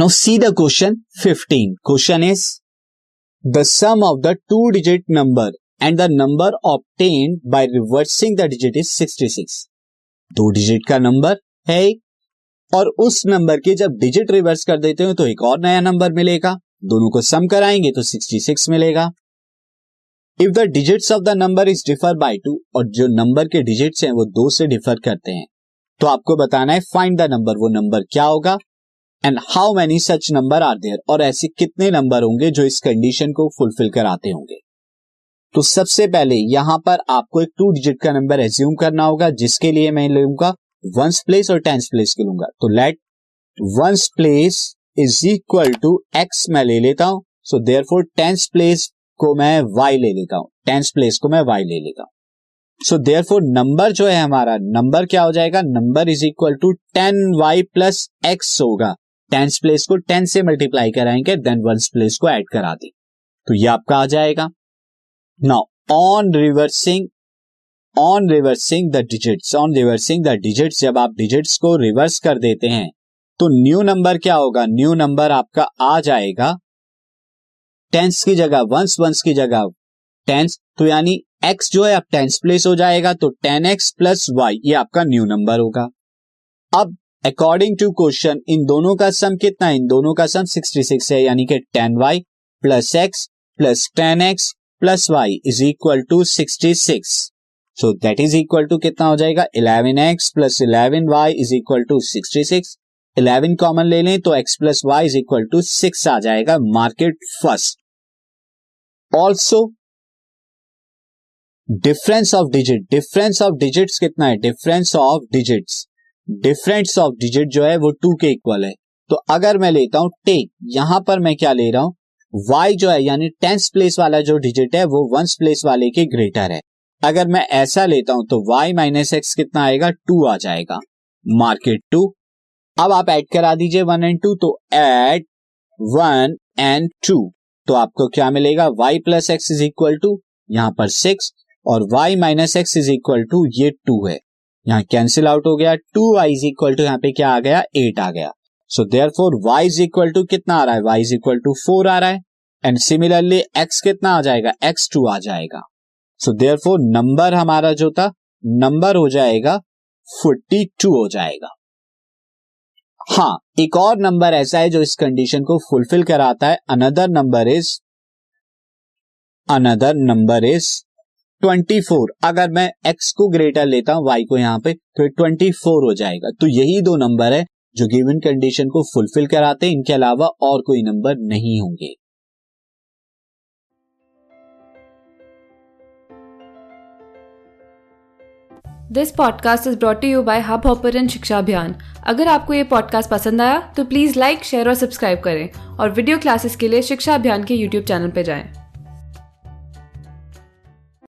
Now see the question 15. Question is, the sum of the two digit number and the number obtained by reversing the digit is 66. दो digit का number है और उस number के जब digit reverse कर देते हो तो एक और नया नंबर मिलेगा दोनों को सम कराएँगे तो 66 मिलेगा if the digits of the number is differ by two और जो नंबर के डिजिट्स हैं वो दो से डिफर करते हैं तो आपको बताना है फाइंड द नंबर वो नंबर क्या होगा and how many such numbers are there और ऐसे कितने नंबर होंगे जो इस कंडीशन को फुलफिल कराते होंगे? तो सबसे पहले यहाँ पर आपको एक टू डिजिट का नंबर एज्यूम करना होगा, जिसके लिए मैं लूँगा वंस प्लेस और टेंस प्लेस के लूँगा। तो let ones place is equal to X मैं ले लेता हूँ so therefore tens place को मैं वाई ले लेता हूँ। टेंस प्लेस को मैं वाई ले लेता हूँ। सो देयर फोर नंबर जो है हमारा नंबर क्या हो जाएगा? Number is equal to ten Y plus X होगा। टेंस प्लेस को टेन से मल्टीप्लाई कराएँगे देन वंस प्लेस को ऐड करा दें। तो ये आपका आ जाएगा। Now on reversing on reversing the digits on reversing the digits जब आप डिजिट्स को रिवर्स कर देते हैं तो न्यू नंबर क्या होगा? न्यू नंबर आपका आ जाएगा। टेंस की जगह वंस वंस की जगह टेंस तो यानी एक्स जो है, अब टेंस प्लेस हो जाएगा तो टेन एक्स प्लस वाई ये आपका न्यू नंबर होगा। अब अकॉर्डिंग टू क्वेश्चन इन दोनों का सम कितना है? इन दोनों का सम 66 है, यानी कि ten Y plus X plus ten X plus Y is equal to sixty six so that is equal to कितना हो जाएगा? Eleven X plus eleven Y is equal to sixty six eleven common ले लें तो X plus Y is equal to six आ जाएगा market first also difference of digit difference of digits कितना है? Difference of digits difference of digit जो है वो to के इक्वल है। तो अगर मैं लेता हूँ टेक यहाँ पर मैं क्या ले रहा हूँ? वाई जो है, यानी टेंस प्लेस वाला जो डिजिट है, वो वंस प्लेस वाले के ग्रेटर है। अगर मैं ऐसा लेता हूँ तो वाई माइनस एक्स कितना आएगा? टू आ जाएगा। मार्केट टू अब आप ऐड करा दीजिए वन एंड टू तो एड वन एंड टू तो आपको क्या मिलेगा? Y plus X is equal to यहाँ पर सिक्स और Y minus X is equal to ये टू है। यहाँ कैंसिल आउट हो गया two Y is equal to यहाँ पे क्या आ गया? एट आ गया। So therefore Y is equal to कितना आ रहा है? Y is equal to four आ रहा है। एंड सिमिलरली एक्स कितना आ जाएगा? एक्स टू आ जाएगा। सो देयर फोर नंबर हमारा जो था नंबर हो जाएगा फोर्टी टू हो जाएगा। हाँ एक और नंबर ऐसा है जो इस कंडीशन को फुलफिल कराता है। Another number is another number is twenty four, अगर मैं एक्स को ग्रेटर लेता हूँ वाई को यहाँ पे तो ट्वेंटी फोर हो जाएगा। तो यही दो नंबर है जो गिवन कंडीशन को फुलफिल कराते हैं। इनके अलावा और कोई नंबर नहीं होंगे। This podcast is brought you by Hubhopper Shiksha Abhiyan अगर आपको ये पॉडकास्ट पसंद आया तो प्लीज़ लाइक शेयर और सब्सक्राइब करें। और वीडियो क्लासेस के लिए शिक्षा अभियान के यूट्यूब चैनल पर जाएँ।